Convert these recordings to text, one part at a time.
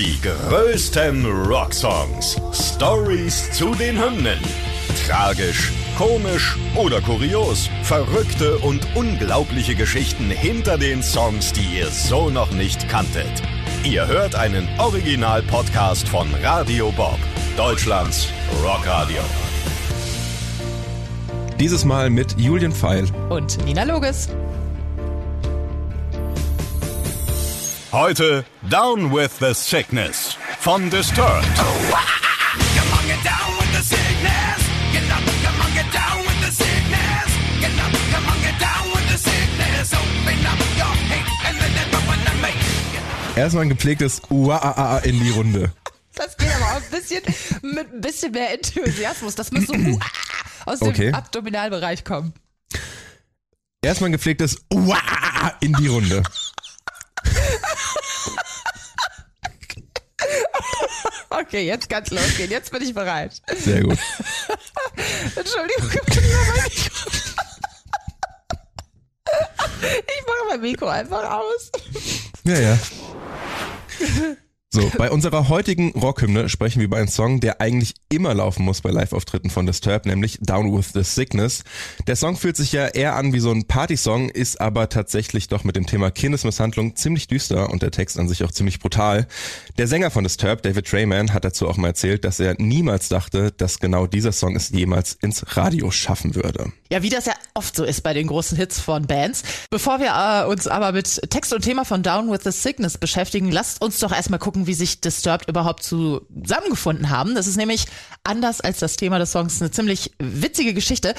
Die größten Rocksongs. Stories zu den Hymnen. Tragisch, komisch oder kurios. Verrückte und unglaubliche Geschichten hinter den Songs, die ihr so noch nicht kanntet. Ihr hört einen Original-Podcast von Radio Bob, Deutschlands Rockradio. Dieses Mal mit Julian Pfeil. Und Nina Loges. Heute Down with the Sickness von Disturbed. Erstmal ein gepflegtes Uaa in die Runde. Das geht aber auch ein bisschen mit ein bisschen mehr Enthusiasmus. Das muss so Uaa aus dem Okay. Abdominalbereich kommen. Erstmal ein gepflegtes Uaa in die Runde. Okay, jetzt kann's losgehen. Jetzt bin ich bereit. Sehr gut. Entschuldigung, ich mach mein Mikro. Ich mache mein Mikro einfach aus. Ja, ja. So, bei unserer heutigen Rockhymne sprechen wir über einen Song, der eigentlich immer laufen muss bei Live-Auftritten von Disturbed, nämlich Down with the Sickness. Der Song fühlt sich ja eher an wie so ein Partysong, ist aber tatsächlich doch mit dem Thema Kindesmisshandlung ziemlich düster und der Text an sich auch ziemlich brutal. Der Sänger von Disturbed, David Trayman, hat dazu auch mal erzählt, dass er niemals dachte, dass genau dieser Song es jemals ins Radio schaffen würde. Ja, wie das ja oft so ist bei den großen Hits von Bands. Bevor wir äh, uns aber mit Text und Thema von Down with the Sickness beschäftigen, lasst uns doch erstmal gucken, wie sich Disturbed überhaupt zusammengefunden haben. Das ist nämlich anders als das Thema des Songs eine ziemlich witzige Geschichte.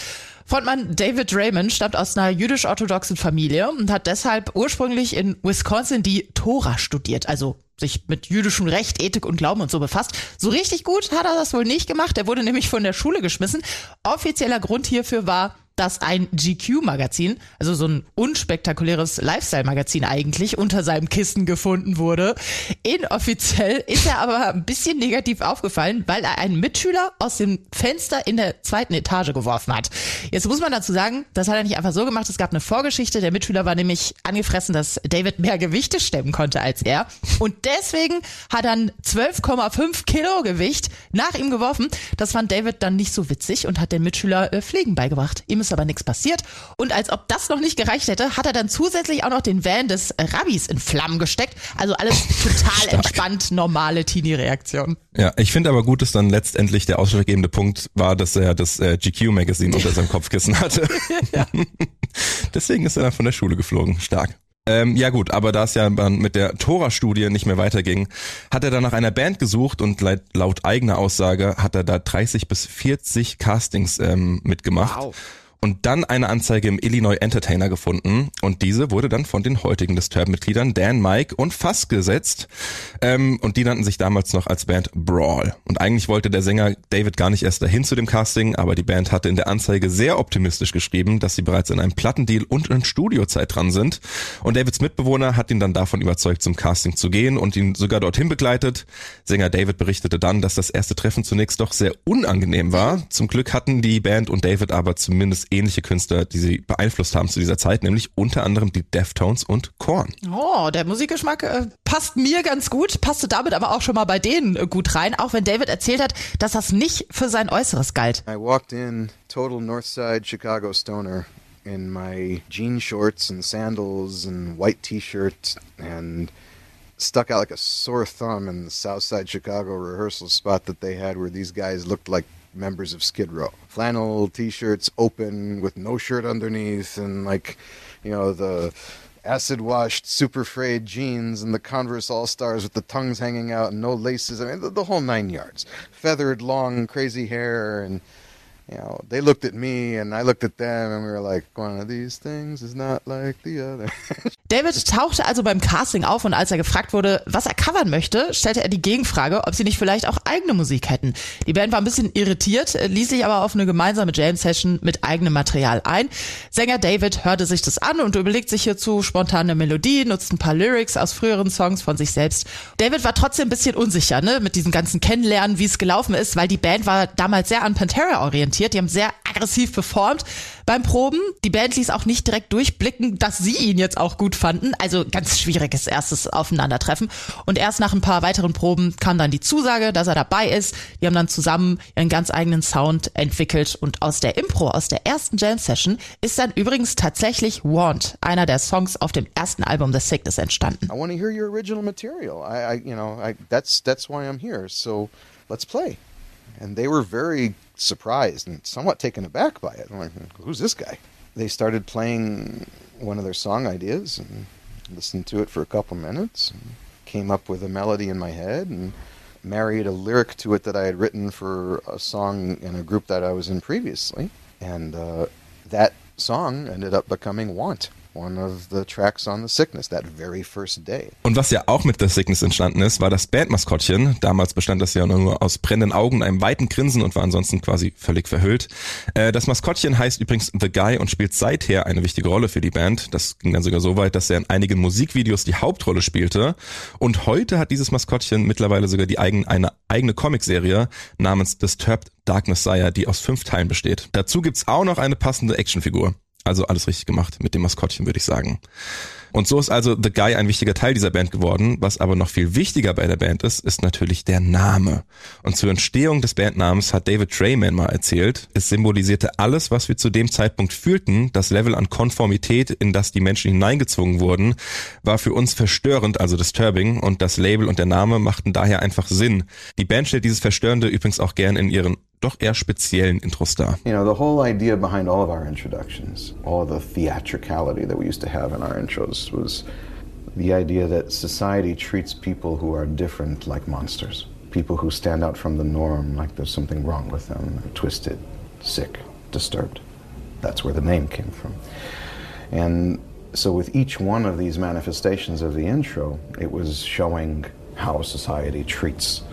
Frontmann David Raymond stammt aus einer jüdisch-orthodoxen Familie und hat deshalb ursprünglich in Wisconsin die Tora studiert, also sich mit jüdischem Recht, Ethik und Glauben und so befasst. So richtig gut hat er das wohl nicht gemacht. Er wurde nämlich von der Schule geschmissen. Offizieller Grund hierfür war, dass ein GQ-Magazin, also so ein unspektakuläres Lifestyle-Magazin eigentlich, unter seinem Kissen gefunden wurde. Inoffiziell ist er aber ein bisschen negativ aufgefallen, weil er einen Mitschüler aus dem Fenster in der zweiten Etage geworfen hat. Jetzt muss man dazu sagen, das hat er nicht einfach so gemacht. Es gab eine Vorgeschichte. Der Mitschüler war nämlich angefressen, dass David mehr Gewichte stemmen konnte als er. Und deswegen hat er ein 12,5 Kilo Gewicht nach ihm geworfen. Das fand David dann nicht so witzig und hat dem Mitschüler äh, Pflegen beigebracht. Ihm ist aber nichts passiert. Und als ob das noch nicht gereicht hätte, hat er dann zusätzlich auch noch den Van des Rabbis in Flammen gesteckt. Also alles total entspannt, normale Teenie-Reaktion. Ja, ich finde aber gut, dass dann letztendlich der ausschlaggebende Punkt war, dass er das äh, GQ-Magazin unter seinem Kopfkissen hatte. Deswegen ist er dann von der Schule geflogen. Stark. Ähm, ja gut, aber da es ja dann mit der Tora-Studie nicht mehr weiterging, hat er dann nach einer Band gesucht und laut, laut eigener Aussage hat er da 30 bis 40 Castings ähm, mitgemacht. Wow. Und dann eine Anzeige im Illinois Entertainer gefunden und diese wurde dann von den heutigen Disturb-Mitgliedern Dan, Mike und Fass gesetzt ähm, und die nannten sich damals noch als Band Brawl. Und eigentlich wollte der Sänger David gar nicht erst dahin zu dem Casting, aber die Band hatte in der Anzeige sehr optimistisch geschrieben, dass sie bereits in einem Plattendeal und in Studiozeit dran sind. Und Davids Mitbewohner hat ihn dann davon überzeugt, zum Casting zu gehen und ihn sogar dorthin begleitet. Sänger David berichtete dann, dass das erste Treffen zunächst doch sehr unangenehm war. Zum Glück hatten die Band und David aber zumindest ähnliche Künstler, die sie beeinflusst haben zu dieser Zeit, nämlich unter anderem die Deftones und Korn. Oh, der Musikgeschmack äh, passt mir ganz gut, passte damit aber auch schon mal bei denen äh, gut rein, auch wenn David erzählt hat, dass das nicht für sein Äußeres galt. I walked in total Northside Chicago stoner in my jean shorts and sandals and white t-shirt and stuck out like a sore thumb in the Southside Chicago rehearsal spot that they had where these guys looked like members of Skid Row. Flannel t-shirts open with no shirt underneath and like, you know, the acid washed super frayed jeans and the Converse All Stars with the tongues hanging out and no laces. I mean, the, the whole nine yards. Feathered, long, crazy hair. And, you know, they looked at me and I looked at them and we were like, one of these things is not like the other. David tauchte also beim Casting auf und als er gefragt wurde, was er covern möchte, stellte er die Gegenfrage, ob sie nicht vielleicht auch eigene Musik hätten. Die Band war ein bisschen irritiert, ließ sich aber auf eine gemeinsame Jam-Session mit eigenem Material ein. Sänger David hörte sich das an und überlegt sich hierzu spontane Melodie, nutzt ein paar Lyrics aus früheren Songs von sich selbst. David war trotzdem ein bisschen unsicher, ne, mit diesem ganzen Kennenlernen, wie es gelaufen ist, weil die Band war damals sehr an Pantera orientiert diskutiert. Die haben sehr aggressiv performt beim Proben. Die Band ließ auch nicht direkt durchblicken, dass sie ihn jetzt auch gut fanden. Also ganz schwieriges erstes Aufeinandertreffen. Und erst nach ein paar weiteren Proben kam dann die Zusage, dass er dabei ist. Die haben dann zusammen ihren ganz eigenen Sound entwickelt. Und aus der Impro, aus der ersten Jam-Session, ist dann übrigens tatsächlich Want, einer der Songs auf dem ersten Album The Sickness, entstanden. I want to hear your original material. I, I you know, I, that's that's why I'm here. So let's play. And they were very surprised and somewhat taken aback by it. I'm like, who's this guy? They started playing one of their song ideas and listened to it for a couple minutes and came up with a melody in my head and married a lyric to it that I had written for a song in a group that I was in previously. And uh, that song ended up becoming Want. One of the tracks on The Sickness, that very first day. Und was ja auch mit The Sickness entstanden ist, war das Bandmaskottchen. Damals bestand das ja nur aus brennenden Augen, einem weiten Grinsen und war ansonsten quasi völlig verhüllt. Äh, das Maskottchen heißt übrigens The Guy und spielt seither eine wichtige Rolle für die Band. Das ging dann sogar so weit, dass er in einigen Musikvideos die Hauptrolle spielte. Und heute hat dieses Maskottchen mittlerweile sogar die eigen, eine eigene Comicserie namens Disturbed Dark Messiah, die aus fünf Teilen besteht. Dazu gibt's auch noch eine passende Actionfigur. Also alles richtig gemacht mit dem Maskottchen, würde ich sagen. Und so ist also The Guy ein wichtiger Teil dieser Band geworden. Was aber noch viel wichtiger bei der Band ist, ist natürlich der Name. Und zur Entstehung des Bandnamens hat David Trayman mal erzählt, es symbolisierte alles, was wir zu dem Zeitpunkt fühlten. Das Level an Konformität, in das die Menschen hineingezwungen wurden, war für uns verstörend, also disturbing. Und das Label und der Name machten daher einfach Sinn. Die Band stellt dieses Verstörende übrigens auch gern in ihren doch eher speziellen Intros dar. You know, the whole idea behind all of our introductions, all the theatricality that we used to have in our intros was the idea that society treats people who are different like monsters. People who stand out from the norm like there's something wrong with them, twisted, sick, disturbed. That's where the name came from. And so with each one of these manifestations of the intro, it was showing how society treats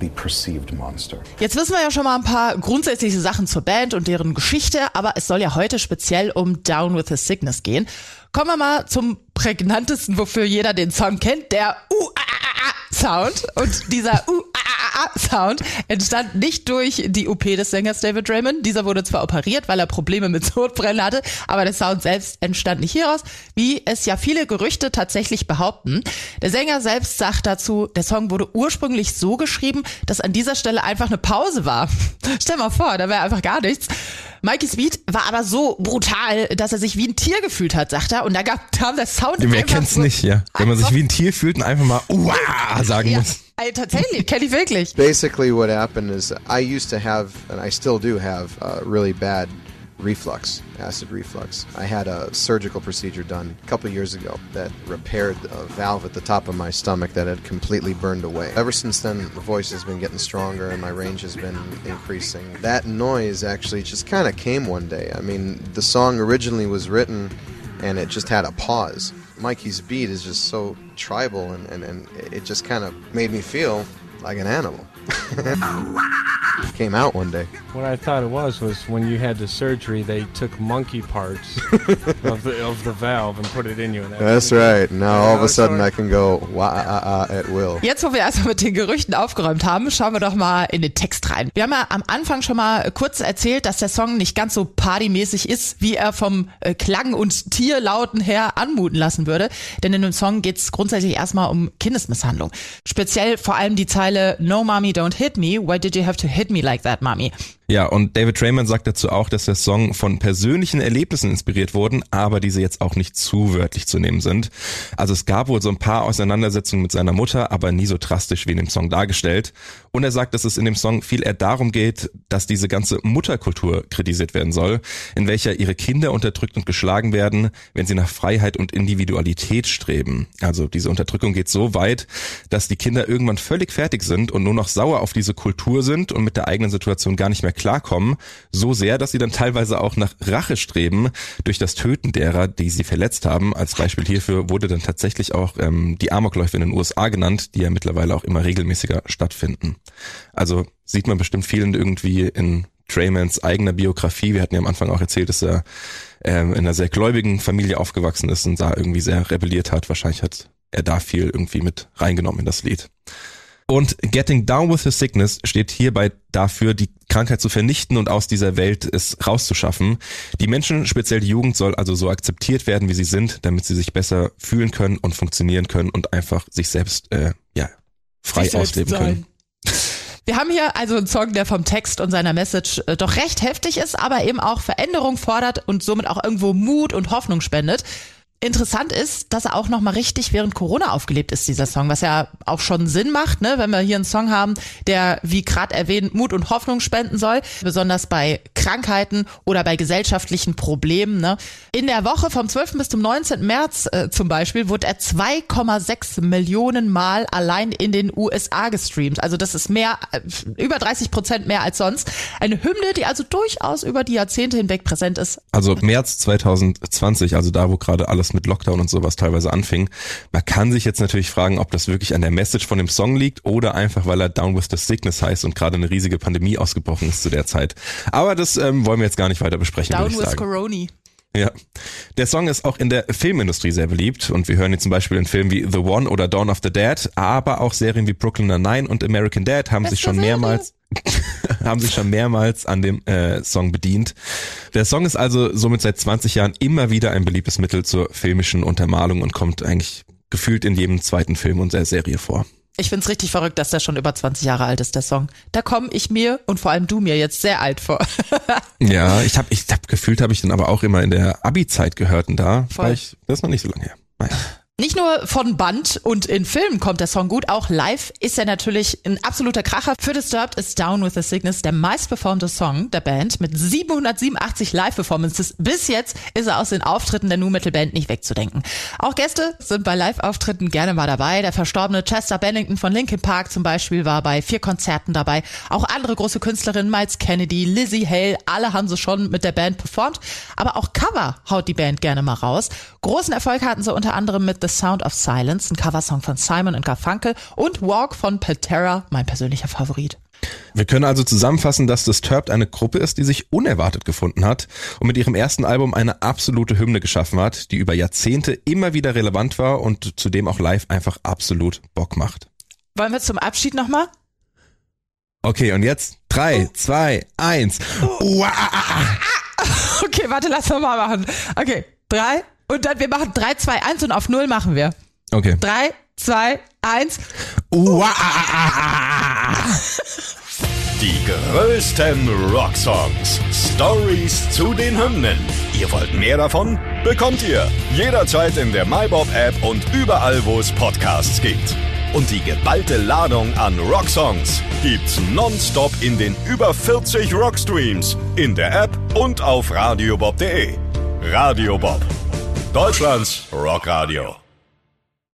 the perceived monster. Jetzt wissen wir ja schon mal ein paar grundsätzliche Sachen zur Band und deren Geschichte, aber es soll ja heute speziell um Down with the Sickness gehen. Kommen wir mal zum prägnantesten, wofür jeder den Song kennt, der uh, ah, ah, ah, Sound. Und dieser ah, Sound entstand nicht durch die OP des Sängers David Raymond. Dieser wurde zwar operiert, weil er Probleme mit Sodbrennen hatte, aber der Sound selbst entstand nicht hieraus, wie es ja viele Gerüchte tatsächlich behaupten. Der Sänger selbst sagt dazu, der Song wurde ursprünglich so geschrieben, dass an dieser Stelle einfach eine Pause war. Stell mal vor, da wäre einfach gar nichts. Mikey Speed war aber so brutal, dass er sich wie ein Tier gefühlt hat, sagt er. Und da gab, kam der Sound Wer kennt's so nicht, ja. Wenn man sich wie ein Tier fühlt und einfach mal Uah sagen ja. muss. Ey, tatsächlich, kenne ich wirklich. Basically, what happened is I used to have, and I still do have, uh, really bad reflux, acid reflux. I had a surgical procedure done a couple years ago that repaired a valve at the top of my stomach that had completely burned away. Ever since then, the voice has been getting stronger and my range has been increasing. That noise actually just kind of came one day. I mean, the song originally was written and it just had a pause. Mikey's beat is just so tribal and, and, and it just kind of made me feel like an animal. Came out one day. What I thought it was was when you had the surgery, they took monkey parts of the of the valve and put it in you. And That's right. Now all of a sudden I can go wah ah ah at will. Jetzt, wo wir erstmal mit den Gerüchten aufgeräumt haben, schauen wir doch mal in den Text rein. Wir haben ja am Anfang schon mal kurz erzählt, dass der Song nicht ganz so partymäßig ist, wie er vom äh, Klang und Tierlauten her anmuten lassen würde. Denn in dem Song geht's grundsätzlich erstmal um Kindesmisshandlung. Speziell vor allem die Zeile No Mommy don't hit me, why did you have to hit me like that, Mommy? Ja, und David Raymond sagt dazu auch, dass der Song von persönlichen Erlebnissen inspiriert wurden, aber diese jetzt auch nicht zu wörtlich zu nehmen sind. Also es gab wohl so ein paar Auseinandersetzungen mit seiner Mutter, aber nie so drastisch wie in dem Song dargestellt. Und er sagt, dass es in dem Song viel eher darum geht, dass diese ganze Mutterkultur kritisiert werden soll, in welcher ihre Kinder unterdrückt und geschlagen werden, wenn sie nach Freiheit und Individualität streben. Also diese Unterdrückung geht so weit, dass die Kinder irgendwann völlig fertig sind und nur noch sauer auf diese Kultur sind und mit der eigenen Situation gar nicht mehr klarkommen, so sehr, dass sie dann teilweise auch nach Rache streben durch das Töten derer, die sie verletzt haben. Als Beispiel hierfür wurde dann tatsächlich auch ähm, die Amokläufe in den USA genannt, die ja mittlerweile auch immer regelmäßiger stattfinden. Also sieht man bestimmt vielen irgendwie in Traymans eigener Biografie. Wir hatten ja am Anfang auch erzählt, dass er ähm, in einer sehr gläubigen Familie aufgewachsen ist und da irgendwie sehr rebelliert hat. Wahrscheinlich hat er da viel irgendwie mit reingenommen in das Lied. Und Getting Down with the Sickness steht hierbei dafür, die Krankheit zu vernichten und aus dieser Welt es rauszuschaffen. Die Menschen, speziell die Jugend, soll also so akzeptiert werden, wie sie sind, damit sie sich besser fühlen können und funktionieren können und einfach sich selbst äh, ja frei Sich ausleben können. Wir haben hier also einen Song, der vom Text und seiner Message äh, doch recht heftig ist, aber eben auch Veränderung fordert und somit auch irgendwo Mut und Hoffnung spendet. Interessant ist, dass er auch noch mal richtig während Corona aufgelebt ist, dieser Song, was ja auch schon Sinn macht, ne, wenn wir hier einen Song haben, der, wie gerade erwähnt, Mut und Hoffnung spenden soll, besonders bei Krankheiten oder bei gesellschaftlichen Problemen. Ne. In der Woche vom 12. bis zum 19. März äh, zum Beispiel wurde er 2,6 Millionen Mal allein in den USA gestreamt. Also das ist mehr, äh, über 30 Prozent mehr als sonst. Eine Hymne, die also durchaus über die Jahrzehnte hinweg präsent ist. Also März 2020, also da, wo gerade alles mit Lockdown und sowas teilweise anfing. Man kann sich jetzt natürlich fragen, ob das wirklich an der Message von dem Song liegt oder einfach, weil er Down with the Sickness heißt und gerade eine riesige Pandemie ausgebrochen ist zu der Zeit. Aber das ähm, wollen wir jetzt gar nicht weiter besprechen, Down with sagen. Corona. Ja. Der Song ist auch in der Filmindustrie sehr beliebt und wir hören ihn zum Beispiel in Filmen wie The One oder Dawn of the Dead, aber auch Serien wie Brooklyn Nine-Nine und American Dad haben sich schon mehrmals haben sich schon mehrmals an dem äh, Song bedient. Der Song ist also somit seit 20 Jahren immer wieder ein beliebtes Mittel zur filmischen Untermalung und kommt eigentlich gefühlt in jedem zweiten Film und der Serie vor. Ich find's richtig verrückt, dass der schon über 20 Jahre alt ist, der Song. Da komme ich mir und vor allem du mir jetzt sehr alt vor. Ja, ich habe ich hab gefühlt habe ich den aber auch immer in der Abi-Zeit gehört und da Voll. war ich, das ist noch nicht so lange her. Naja. Nicht nur von Band und in Filmen kommt der Song gut, auch live ist er natürlich ein absoluter Kracher. Für Disturbed ist Down with the Sickness der meistperformte Song der Band mit 787 Live-Performances. Bis jetzt ist er aus den Auftritten der Nu Metal Band nicht wegzudenken. Auch Gäste sind bei Live-Auftritten gerne mal dabei. Der verstorbene Chester Bennington von Linkin Park zum Beispiel war bei vier Konzerten dabei. Auch andere große Künstlerinnen, Miles Kennedy, Lizzie Hale, alle haben sie schon mit der Band performt. Aber auch Cover haut die Band gerne mal raus. Großen Erfolg hatten sie unter anderem mit The Sound of Silence, ein Coversong von Simon und Garfunkel und Walk von Pantera, mein persönlicher Favorit. Wir können also zusammenfassen, dass Disturbed eine Gruppe ist, die sich unerwartet gefunden hat und mit ihrem ersten Album eine absolute Hymne geschaffen hat, die über Jahrzehnte immer wieder relevant war und zudem auch live einfach absolut Bock macht. Wollen wir zum Abschied nochmal? Okay, und jetzt drei, zwei, eins. Uah! Okay, warte, lass noch mal machen. Okay, drei und dann wir machen drei, zwei, eins und auf null machen wir. Okay. Drei, zwei, eins. Uah! Die größten Rocksongs. Stories zu den Hymnen. Ihr wollt mehr davon? Bekommt ihr jederzeit in der MyBob-App und überall, wo es Podcasts gibt. Und die geballte Ladung an Rocksongs gibt's nonstop in den über 40 Rockstreams, in der App und auf radiobob.de. Radio Bob. Deutschlands Rockradio.